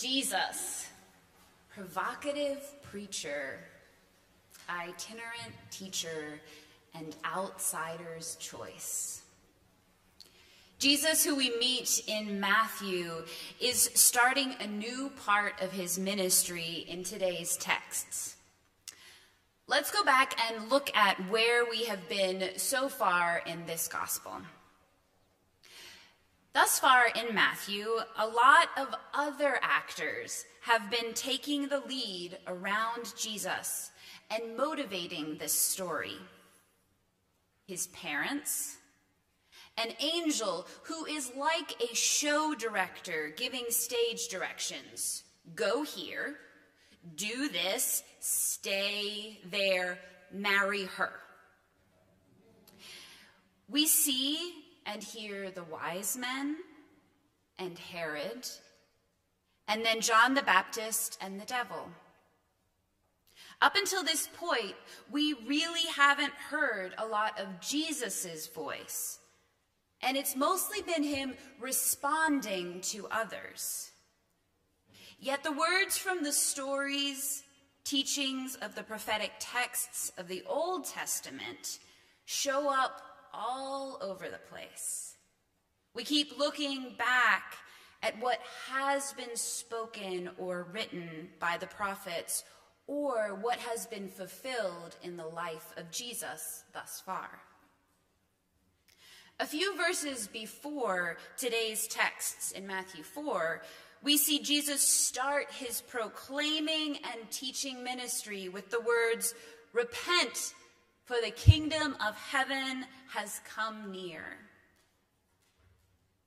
Jesus, provocative preacher, itinerant teacher, and outsider's choice. Jesus, who we meet in Matthew, is starting a new part of his ministry in today's texts. Let's go back and look at where we have been so far in this gospel. Thus far in Matthew, a lot of other actors have been taking the lead around Jesus and motivating this story. His parents, an angel who is like a show director giving stage directions go here, do this, stay there, marry her. We see and hear the wise men and Herod, and then John the Baptist and the devil. Up until this point, we really haven't heard a lot of Jesus' voice. And it's mostly been him responding to others. Yet the words from the stories, teachings of the prophetic texts of the Old Testament show up all over the place. We keep looking back at what has been spoken or written by the prophets or what has been fulfilled in the life of Jesus thus far. A few verses before today's texts in Matthew 4, we see Jesus start his proclaiming and teaching ministry with the words, Repent, for the kingdom of heaven has come near.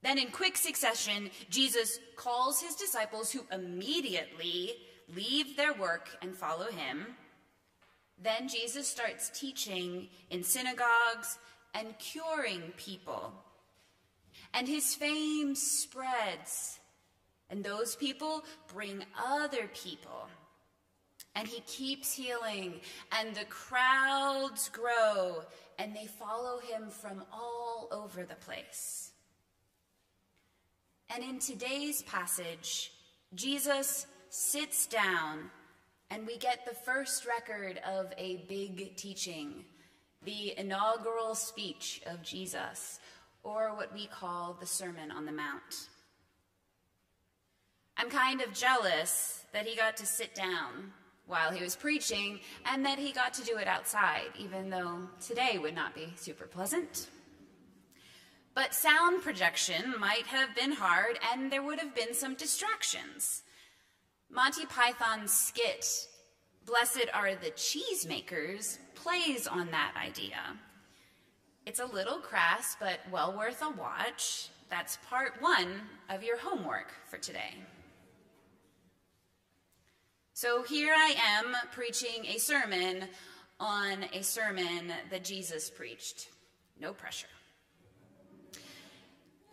Then, in quick succession, Jesus calls his disciples who immediately leave their work and follow him. Then Jesus starts teaching in synagogues and curing people. And his fame spreads, and those people bring other people. And he keeps healing, and the crowds grow, and they follow him from all over the place. And in today's passage, Jesus sits down, and we get the first record of a big teaching, the inaugural speech of Jesus, or what we call the Sermon on the Mount. I'm kind of jealous that he got to sit down while he was preaching, and that he got to do it outside, even though today would not be super pleasant. But sound projection might have been hard, and there would have been some distractions. Monty Python's skit, Blessed Are the Cheesemakers, plays on that idea. It's a little crass, but well worth a watch. That's part one of your homework for today. So here I am preaching a sermon on a sermon that Jesus preached. No pressure.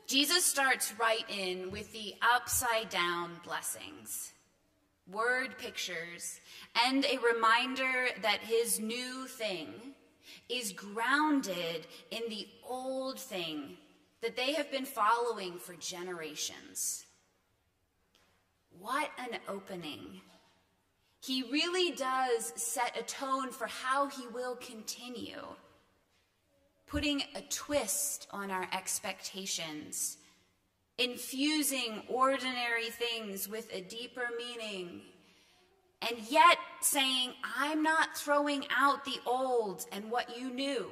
Jesus starts right in with the upside down blessings, word pictures, and a reminder that his new thing is grounded in the old thing that they have been following for generations. What an opening he really does set a tone for how he will continue, putting a twist on our expectations, infusing ordinary things with a deeper meaning, and yet saying, I'm not throwing out the old and what you knew,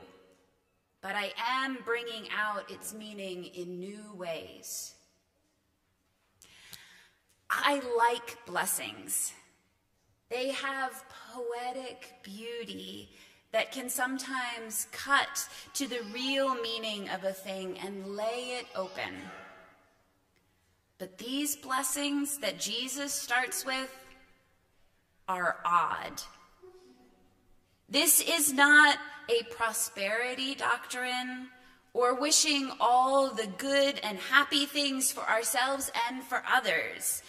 but I am bringing out its meaning in new ways. I like blessings. They have poetic beauty that can sometimes cut to the real meaning of a thing and lay it open. But these blessings that Jesus starts with are odd. This is not a prosperity doctrine or wishing all the good and happy things for ourselves and for others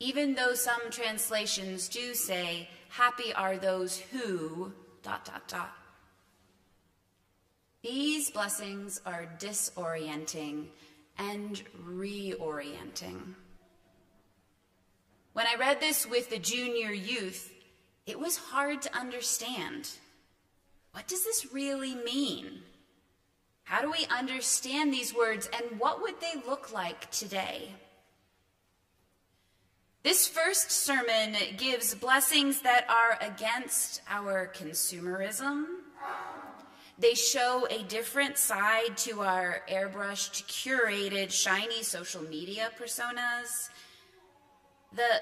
even though some translations do say, happy are those who, dot, dot, dot. These blessings are disorienting and reorienting. When I read this with the junior youth, it was hard to understand. What does this really mean? How do we understand these words and what would they look like today? This first sermon gives blessings that are against our consumerism. They show a different side to our airbrushed, curated, shiny social media personas. The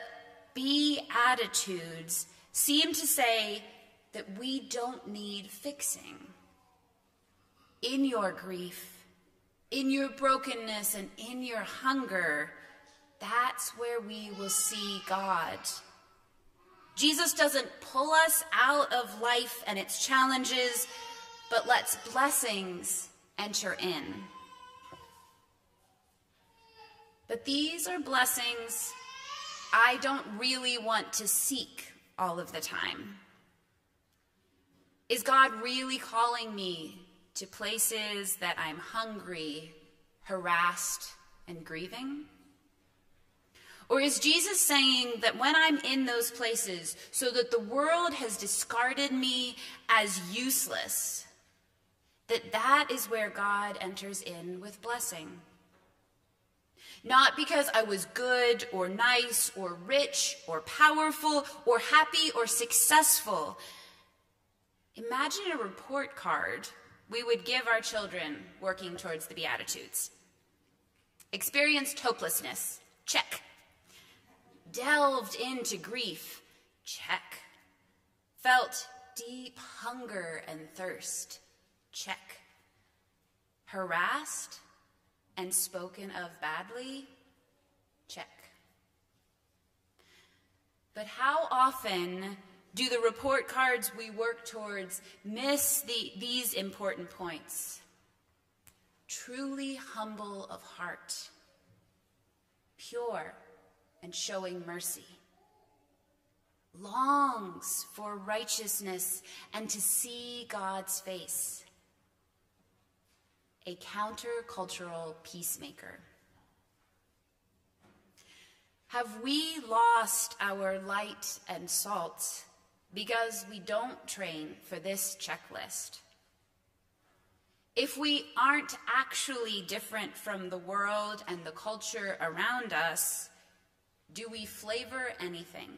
Beatitudes seem to say that we don't need fixing. In your grief, in your brokenness, and in your hunger, that's where we will see God. Jesus doesn't pull us out of life and its challenges, but lets blessings enter in. But these are blessings I don't really want to seek all of the time. Is God really calling me to places that I'm hungry, harassed, and grieving? Or is Jesus saying that when I'm in those places, so that the world has discarded me as useless, that that is where God enters in with blessing? Not because I was good or nice or rich or powerful or happy or successful. Imagine a report card we would give our children working towards the Beatitudes. Experienced hopelessness, check delved into grief, check. Felt deep hunger and thirst, check. Harassed and spoken of badly, check. But how often do the report cards we work towards miss the, these important points? Truly humble of heart, pure and showing mercy, longs for righteousness and to see God's face, a countercultural peacemaker. Have we lost our light and salt because we don't train for this checklist? If we aren't actually different from the world and the culture around us, do we flavor anything?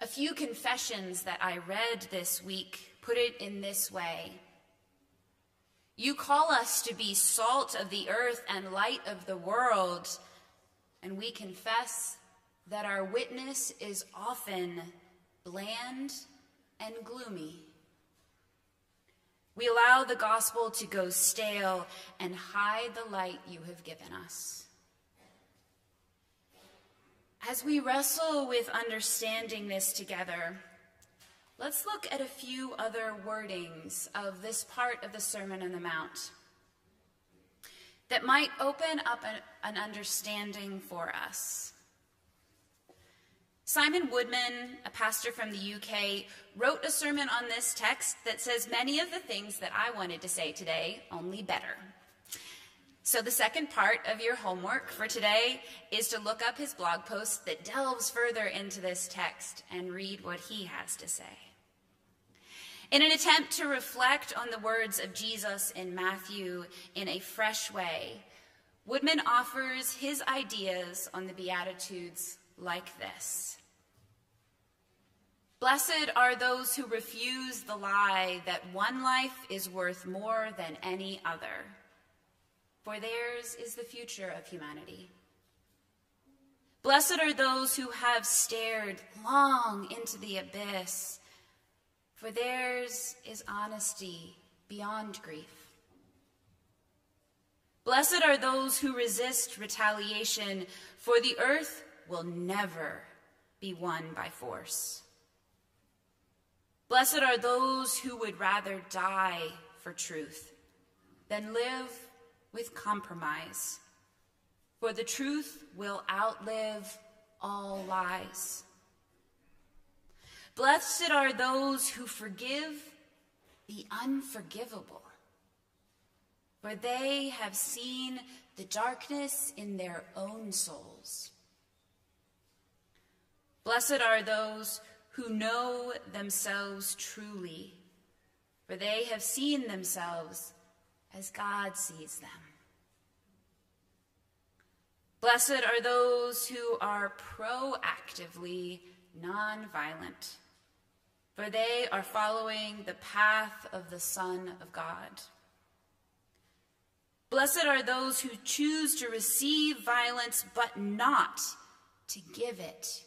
A few confessions that I read this week put it in this way You call us to be salt of the earth and light of the world, and we confess that our witness is often bland and gloomy. We allow the gospel to go stale and hide the light you have given us. As we wrestle with understanding this together, let's look at a few other wordings of this part of the Sermon on the Mount that might open up an, an understanding for us. Simon Woodman, a pastor from the UK, wrote a sermon on this text that says many of the things that I wanted to say today, only better. So, the second part of your homework for today is to look up his blog post that delves further into this text and read what he has to say. In an attempt to reflect on the words of Jesus in Matthew in a fresh way, Woodman offers his ideas on the Beatitudes like this Blessed are those who refuse the lie that one life is worth more than any other for theirs is the future of humanity. Blessed are those who have stared long into the abyss, for theirs is honesty beyond grief. Blessed are those who resist retaliation, for the earth will never be won by force. Blessed are those who would rather die for truth than live with compromise, for the truth will outlive all lies. Blessed are those who forgive the unforgivable, for they have seen the darkness in their own souls Blessed are those who know themselves truly, for they have seen themselves as God sees them. Blessed are those who are proactively nonviolent, for they are following the path of the Son of God. Blessed are those who choose to receive violence but not to give it.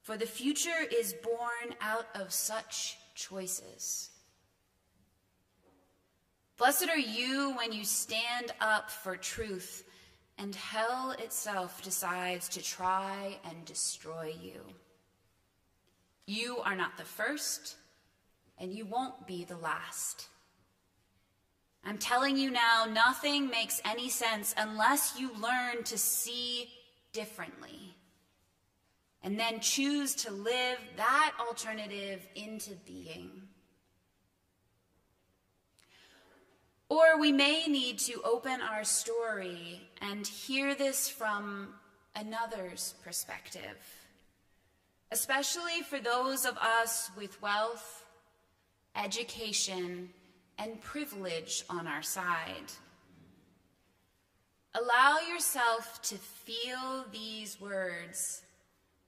For the future is born out of such choices. Blessed are you when you stand up for truth and hell itself decides to try and destroy you. You are not the first, and you won't be the last. I'm telling you now, nothing makes any sense unless you learn to see differently and then choose to live that alternative into being. Or we may need to open our story and hear this from another's perspective, especially for those of us with wealth, education, and privilege on our side. Allow yourself to feel these words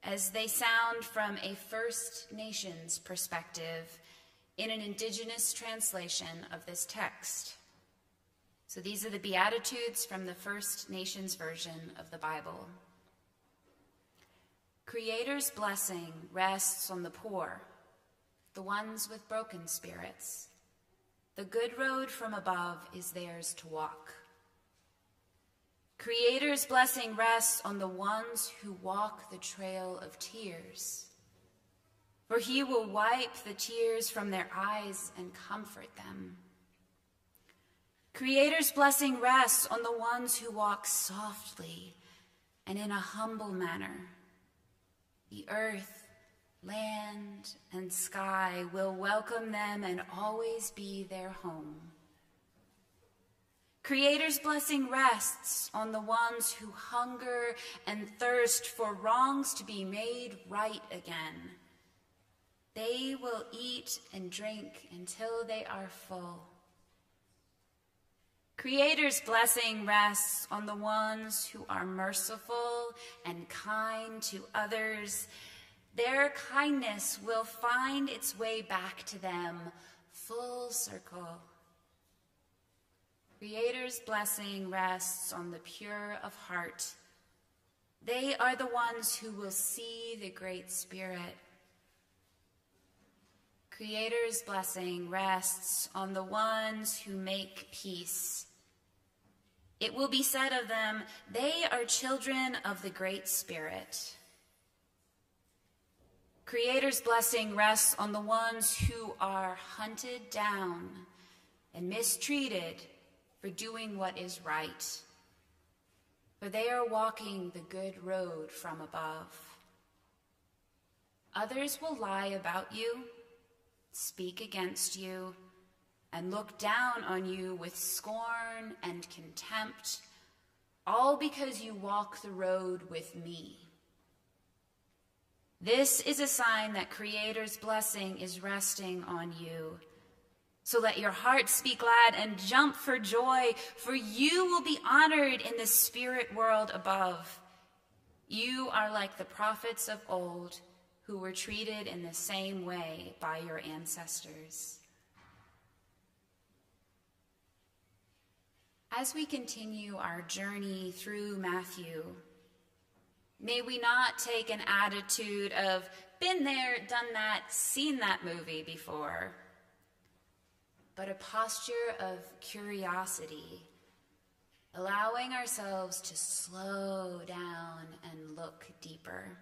as they sound from a First Nations perspective in an Indigenous translation of this text. So these are the Beatitudes from the First Nations version of the Bible. Creator's blessing rests on the poor, the ones with broken spirits. The good road from above is theirs to walk. Creator's blessing rests on the ones who walk the trail of tears, for he will wipe the tears from their eyes and comfort them. Creator's blessing rests on the ones who walk softly and in a humble manner. The earth, land, and sky will welcome them and always be their home. Creator's blessing rests on the ones who hunger and thirst for wrongs to be made right again. They will eat and drink until they are full. Creator's blessing rests on the ones who are merciful and kind to others. Their kindness will find its way back to them full circle. Creator's blessing rests on the pure of heart. They are the ones who will see the Great Spirit. Creator's blessing rests on the ones who make peace. It will be said of them, they are children of the Great Spirit. Creator's blessing rests on the ones who are hunted down and mistreated for doing what is right, for they are walking the good road from above. Others will lie about you, speak against you, and look down on you with scorn and contempt, all because you walk the road with me. This is a sign that Creator's blessing is resting on you. So let your hearts be glad and jump for joy, for you will be honored in the spirit world above. You are like the prophets of old who were treated in the same way by your ancestors. As we continue our journey through Matthew, may we not take an attitude of, been there, done that, seen that movie before, but a posture of curiosity, allowing ourselves to slow down and look deeper,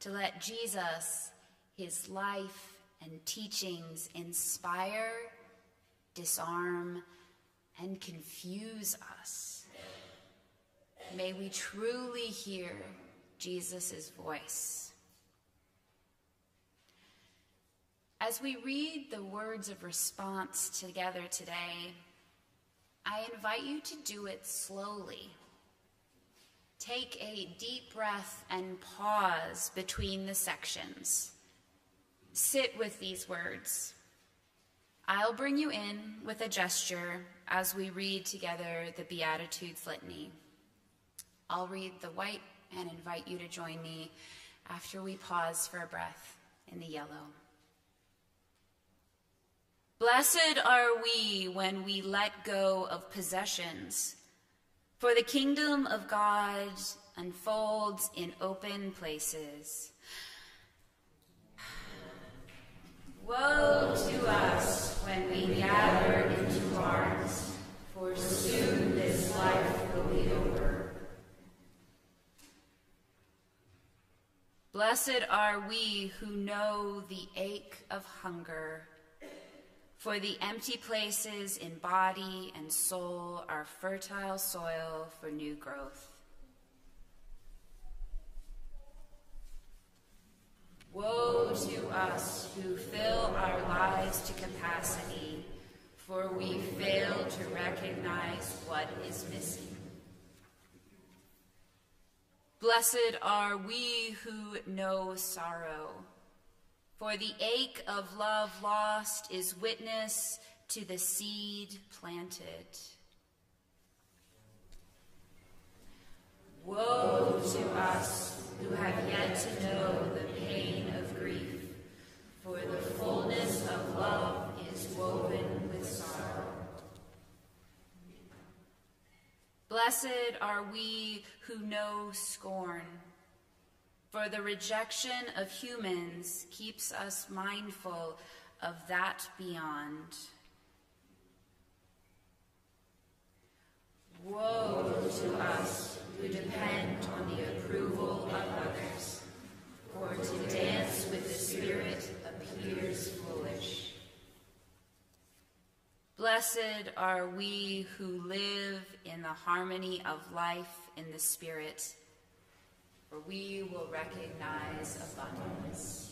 to let Jesus, his life and teachings inspire, disarm, and confuse us. May we truly hear Jesus' voice. As we read the words of response together today, I invite you to do it slowly, Take a deep breath and pause between the sections. Sit with these words. I'll bring you in with a gesture as we read together the Beatitudes Litany. I'll read the white and invite you to join me after we pause for a breath in the yellow. Blessed are we when we let go of possessions, for the kingdom of God unfolds in open places. Woe to us when we gather Blessed are we who know the ache of hunger, for the empty places in body and soul are fertile soil for new growth. Woe to us who fill our lives to capacity, for we fail to recognize what is missing. Blessed are we who know sorrow, for the ache of love lost is witness to the seed planted. Woe to us who have yet to know the pain of grief, for the fullness of love is woven with sorrow. Blessed are we who know scorn, for the rejection of humans keeps us mindful of that beyond. Woe to us who depend on the approval of others, for to dance with the Spirit appears foolish. Blessed are we who live in the harmony of life in the Spirit, for we will recognize abundance.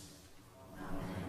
Amen.